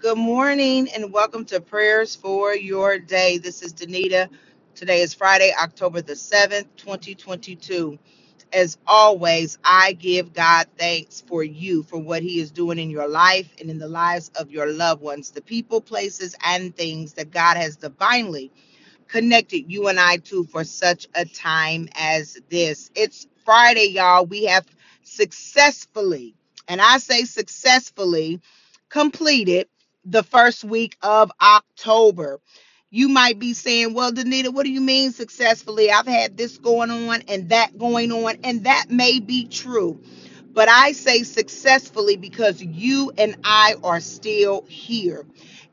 Good morning and welcome to Prayers for Your Day. This is Danita. Today is Friday, October the 7th, 2022. As always, I give God thanks for you, for what He is doing in your life and in the lives of your loved ones, the people, places, and things that God has divinely connected you and I to for such a time as this. It's Friday, y'all. We have successfully, and I say successfully, completed the first week of October. You might be saying, Well, Danita, what do you mean successfully? I've had this going on and that going on, and that may be true. But I say successfully because you and I are still here.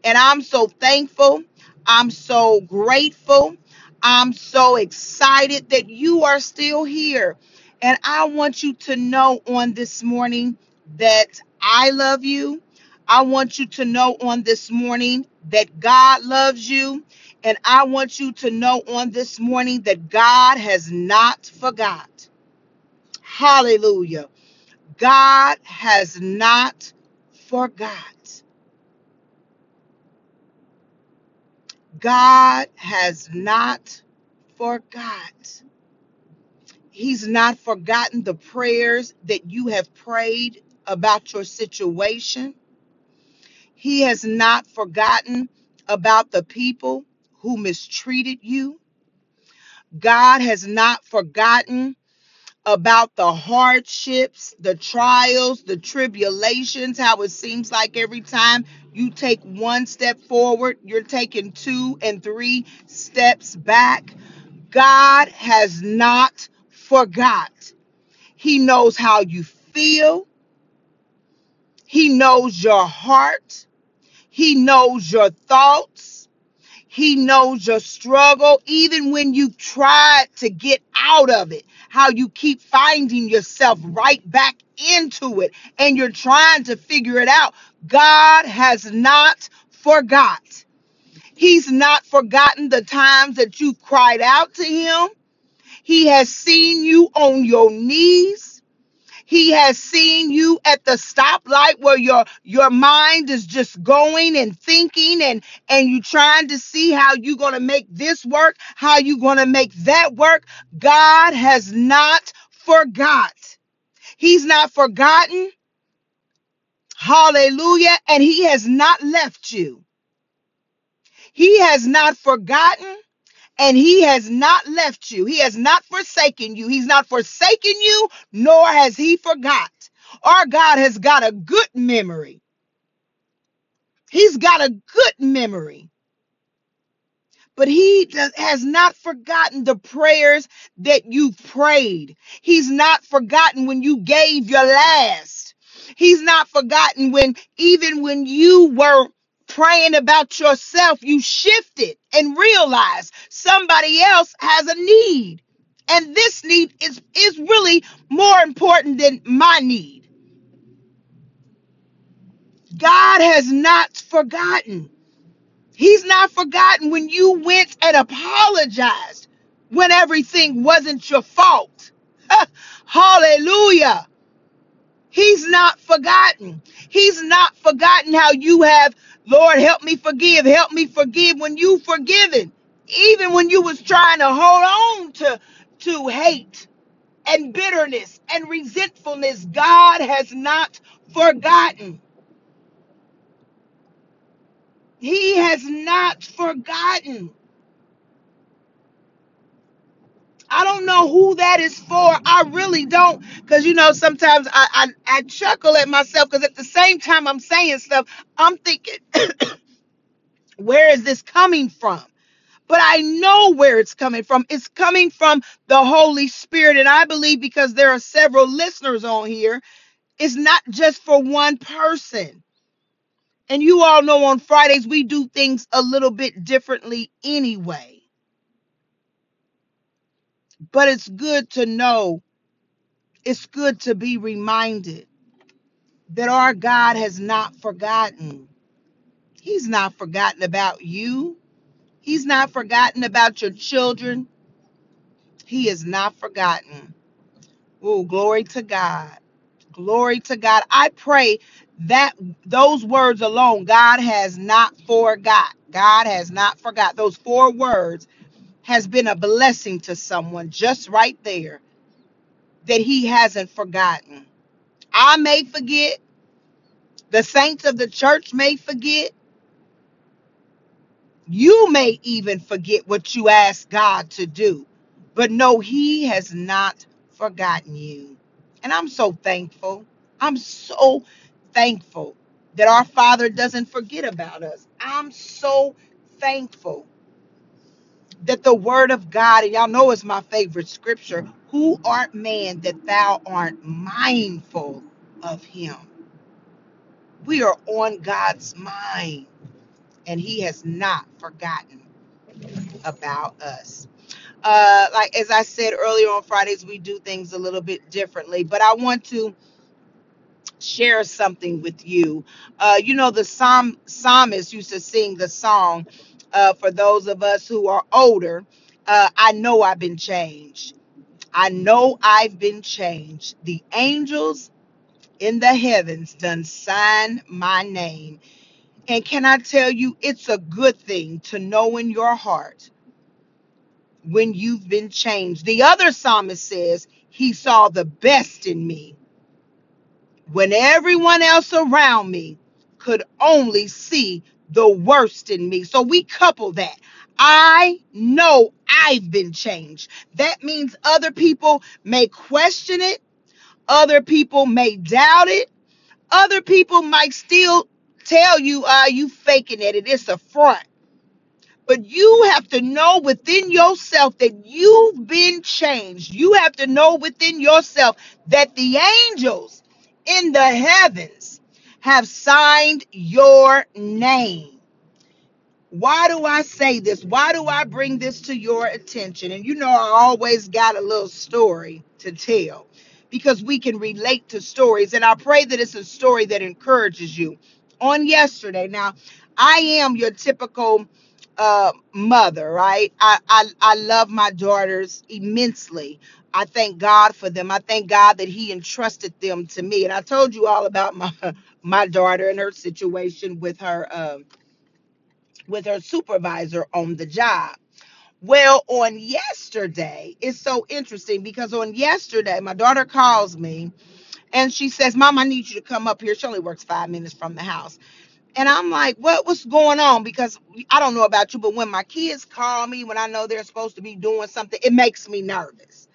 And I'm so thankful. I'm so grateful. I'm so excited that you are still here. And I want you to know on this morning that I love you. I want you to know on this morning that God loves you. And I want you to know on this morning that God has not forgot. Hallelujah. God has not forgot. God has not forgot. He's not forgotten the prayers that you have prayed about your situation. He has not forgotten about the people who mistreated you. God has not forgotten about the hardships, the trials, the tribulations, how it seems like every time you take one step forward, you're taking two and three steps back. God has not forgot. He knows how you feel. He knows your heart. He knows your thoughts. He knows your struggle, even when you tried to get out of it, how you keep finding yourself right back into it and you're trying to figure it out. God has not forgot. He's not forgotten the times that you cried out to him. He has seen you on your knees. He has seen you at the stoplight where your your mind is just going and thinking and and you trying to see how you going to make this work, how you going to make that work. God has not forgot. He's not forgotten. Hallelujah. And he has not left you. He has not forgotten and he has not left you. He has not forsaken you. He's not forsaken you, nor has he forgot. Our God has got a good memory. He's got a good memory. But he has not forgotten the prayers that you prayed. He's not forgotten when you gave your last. He's not forgotten when, even when you were praying about yourself, you shifted and realized somebody else has a need. And this need is, is really more important than my need. God has not forgotten. He's not forgotten when you went and apologized when everything wasn't your fault. Hallelujah. He's not forgotten. He's not forgotten how you have, Lord, help me forgive, help me forgive when you forgiven. Even when you was trying to hold on to, to hate and bitterness and resentfulness, God has not forgotten. He has not forgotten. I don't know who that is for. I really don't. Because, you know, sometimes I, I, I chuckle at myself because at the same time I'm saying stuff, I'm thinking, where is this coming from? But I know where it's coming from. It's coming from the Holy Spirit. And I believe because there are several listeners on here, it's not just for one person. And you all know on Fridays we do things a little bit differently anyway. But it's good to know, it's good to be reminded that our God has not forgotten. He's not forgotten about you. He's not forgotten about your children. He is not forgotten. Oh, glory to God. Glory to God. I pray That those words alone, God has not forgot. God has not forgot. Those four words has been a blessing to someone just right there that he hasn't forgotten. I may forget, the saints of the church may forget, you may even forget what you asked God to do. But no, he has not forgotten you. And I'm so thankful. I'm so thankful that our Father doesn't forget about us. I'm so thankful that the word of God, and y'all know it's my favorite scripture, who art man that thou art mindful of him? We are on God's mind, and he has not forgotten about us. Uh, like as I said earlier on Fridays, we do things a little bit differently, but I want to share something with you. Uh, you know, the psalm psalmist used to sing the song uh, for those of us who are older. Uh, I know I've been changed. I know I've been changed. The angels in the heavens done sign my name. And can I tell you, it's a good thing to know in your heart when you've been changed. The other psalmist says he saw the best in me when everyone else around me could only see the worst in me. So we couple that. I know I've been changed. That means other people may question it, other people may doubt it, other people might still tell you, uh, you faking it, it's a front. But you have to know within yourself that you've been changed. You have to know within yourself that the angels in the heavens have signed your name. Why do I say this? Why do I bring this to your attention? And you know, I always got a little story to tell because we can relate to stories. And I pray that it's a story that encourages you. On yesterday, now, I am your typical uh, mother, right? I, I, I love my daughters immensely. I thank God for them. I thank God that He entrusted them to me. And I told you all about my my daughter and her situation with her. Um, with her supervisor on the job. Well, on yesterday, it's so interesting because on yesterday, my daughter calls me and she says, Mom, I need you to come up here. She only works five minutes from the house. And I'm like, what, what's going on? Because I don't know about you, but when my kids call me, when I know they're supposed to be doing something, it makes me nervous.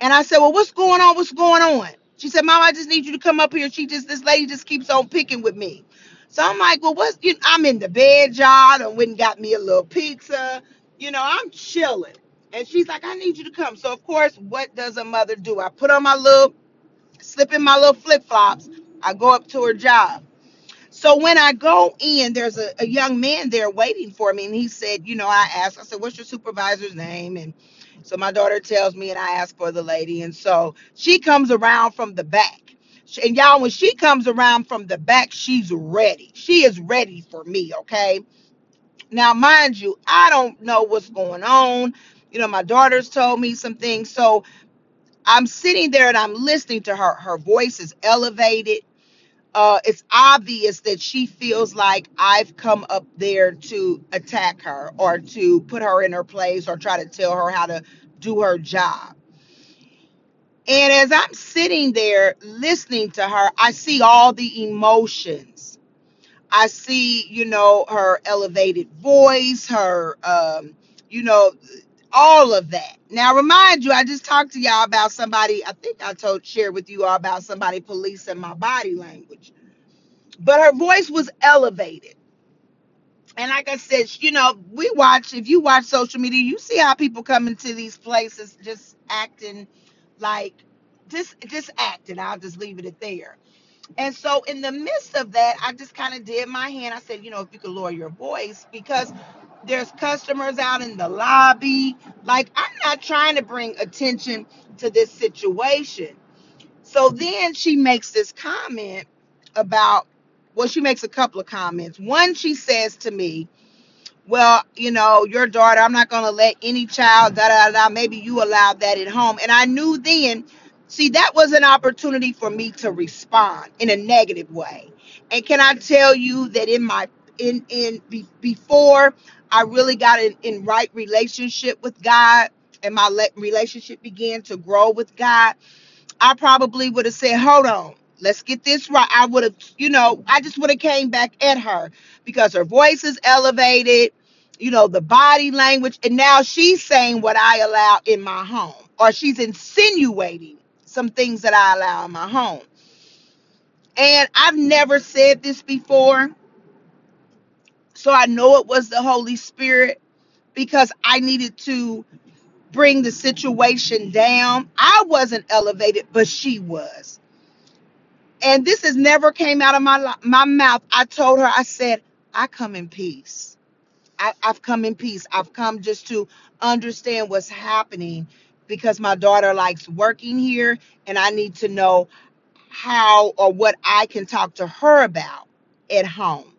And I said, Well, what's going on? What's going on? She said, Mom, I just need you to come up here. She just, this lady just keeps on picking with me. So I'm like, Well, what's, you I'm in the bed, y'all. And went and got me a little pizza. You know, I'm chilling. And she's like, I need you to come. So, of course, what does a mother do? I put on my little, slip in my little flip flops. I go up to her job. So when I go in, there's a, a young man there waiting for me. And he said, you know, I asked, I said, what's your supervisor's name? And so my daughter tells me, and I ask for the lady. And so she comes around from the back. And y'all, when she comes around from the back, she's ready. She is ready for me, okay? Now, mind you, I don't know what's going on. You know, my daughter's told me some things. So I'm sitting there and I'm listening to her. Her voice is elevated uh, it's obvious that she feels like I've come up there to attack her or to put her in her place or try to tell her how to do her job. And as I'm sitting there listening to her, I see all the emotions. I see, you know, her elevated voice, her, um, you know, all of that. Now, remind you, I just talked to y'all about somebody. I think I told, shared with you all about somebody policing my body language but her voice was elevated. And like I said, you know, we watch, if you watch social media, you see how people come into these places just acting like, just, just acting. I'll just leave it at there. And so in the midst of that, I just kind of did my hand. I said, you know, if you could lower your voice because there's customers out in the lobby. Like, I'm not trying to bring attention to this situation. So then she makes this comment about, well, she makes a couple of comments. One, she says to me, well, you know, your daughter, I'm not going to let any child, da da da, maybe you allowed that at home. And I knew then, see, that was an opportunity for me to respond in a negative way. And can I tell you that in my in in be, before I really got in, in right relationship with God and my le- relationship began to grow with God, I probably would have said, "Hold on, let's get this right." I would have, you know, I just would have came back at her because her voice is elevated, you know, the body language, and now she's saying what I allow in my home, or she's insinuating some things that I allow in my home. And I've never said this before, so I know it was the Holy Spirit because I needed to bring the situation down. I wasn't elevated, but she was and this has never came out of my my mouth. I told her, I said, I come in peace. I, I've come in peace. I've come just to understand what's happening because my daughter likes working here, and I need to know how or what I can talk to her about at home.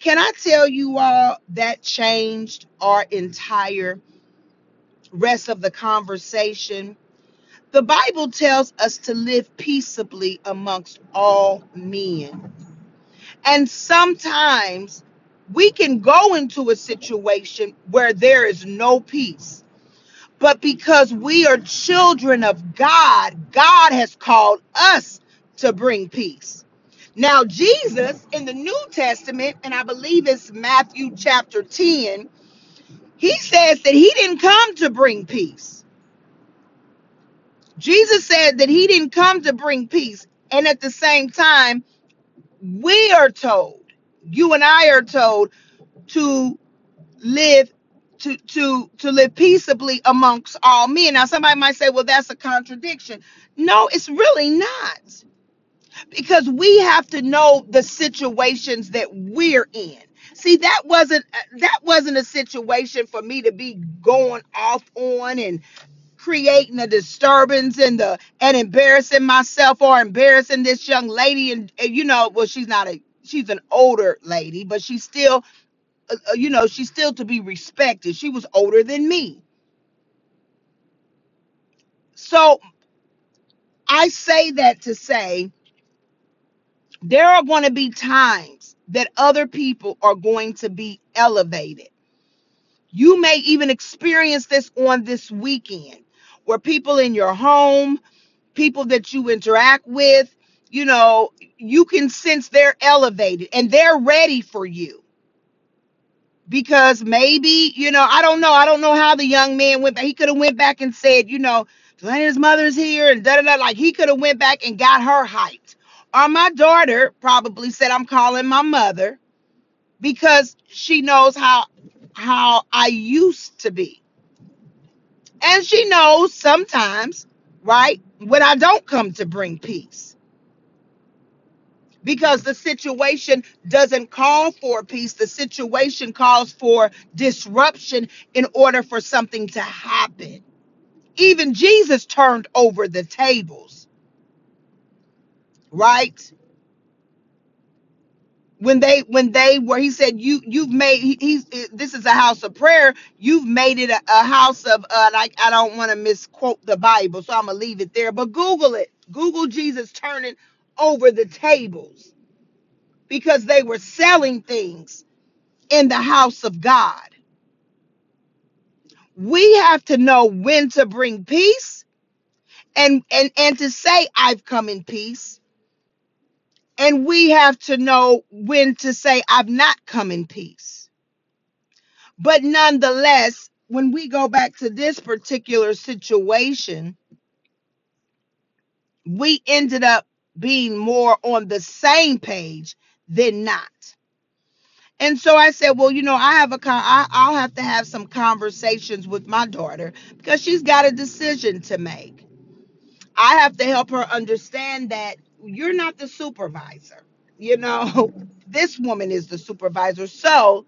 Can I tell you all that changed our entire rest of the conversation? The Bible tells us to live peaceably amongst all men And sometimes we can go into a situation where there is no peace. But because we are children of God, God has called us to bring peace. Now, Jesus in the New Testament, and I believe it's Matthew chapter 10, he says that he didn't come to bring peace. Jesus said that he didn't come to bring peace. And at the same time, we are told, you and I are told to live to to to live peaceably amongst all men. Now somebody might say, well, that's a contradiction. No, it's really not. Because we have to know the situations that we're in. See, that wasn't that wasn't a situation for me to be going off on and creating a disturbance and the and embarrassing myself or embarrassing this young lady and, and you know well she's not a she's an older lady but she's still uh, you know, she's still to be respected. She was older than me. So I say that to say there are going to be times that other people are going to be elevated. You may even experience this on this weekend where people in your home, people that you interact with, you know, you can sense they're elevated and they're ready for you because maybe you know I don't know I don't know how the young man went back. He could have went back and said you know Delana's mother's here and da da da like he could have went back and got her hyped. Or my daughter probably said I'm calling my mother because she knows how how I used to be. And she knows sometimes, right, when I don't come to bring peace because the situation doesn't call for peace. The situation calls for disruption in order for something to happen. Even Jesus turned over the tables, right? When they when they were, he said, "You you've made he, he's this is a house of prayer. You've made it a, a house of uh, like I don't want to misquote the Bible, so I'm gonna leave it there. But Google it. Google Jesus turning over the tables because they were selling things in the house of God. We have to know when to bring peace and and and to say I've come in peace. And we have to know when to say I've not come in peace. But nonetheless, when we go back to this particular situation, we ended up being more on the same page than not. And so I said, well, you know, I have a con- I, I'll have to have some conversations with my daughter because she's got a decision to make. I have to help her understand that you're not the supervisor. You know, this woman is the supervisor. So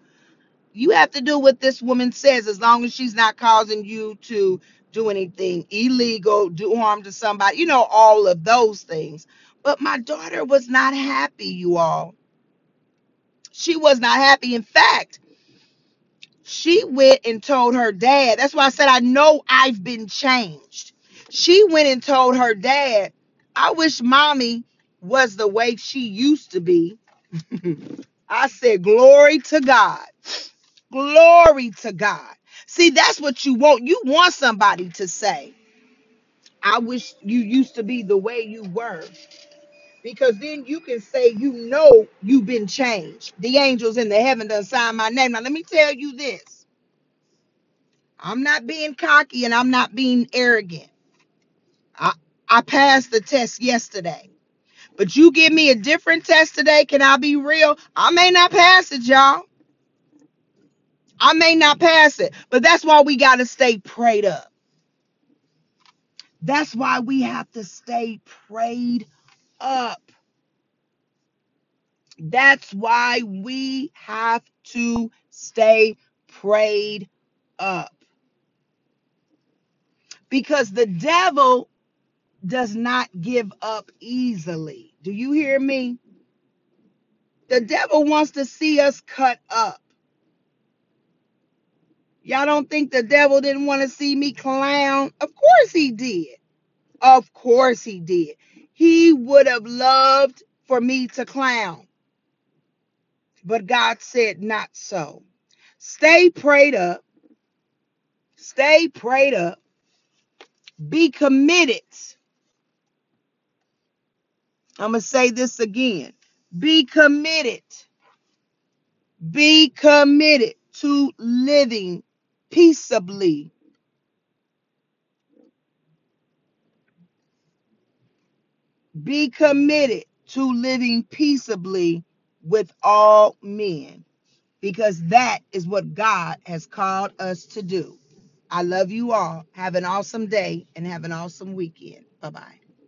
you have to do what this woman says as long as she's not causing you to do anything illegal, do harm to somebody, you know, all of those things. But my daughter was not happy, you all. She was not happy. In fact, She went and told her dad. That's why I said I know I've been changed. She went and told her dad, I wish mommy was the way she used to be, I said, Glory to God. Glory to God. See, that's what you want. You want somebody to say, I wish you used to be the way you were. Because then you can say, you know, you've been changed. The angels in the heaven done sign my name. Now, let me tell you this I'm not being cocky and I'm not being arrogant. I, I passed the test yesterday. But you give me a different test today, can I be real? I may not pass it, y'all. I may not pass it, but that's why we got to stay prayed up. That's why we have to stay prayed up. That's why we have to stay prayed up. Because the devil does not give up easily. Do you hear me? The devil wants to see us cut up. Y'all don't think the devil didn't want to see me clown? Of course he did. Of course he did. He would have loved for me to clown. But God said, not so. Stay prayed up. Stay prayed up. Be committed. I'm going to say this again. Be committed. Be committed to living peaceably. Be committed to living peaceably with all men because that is what God has called us to do. I love you all. Have an awesome day and have an awesome weekend. Bye bye.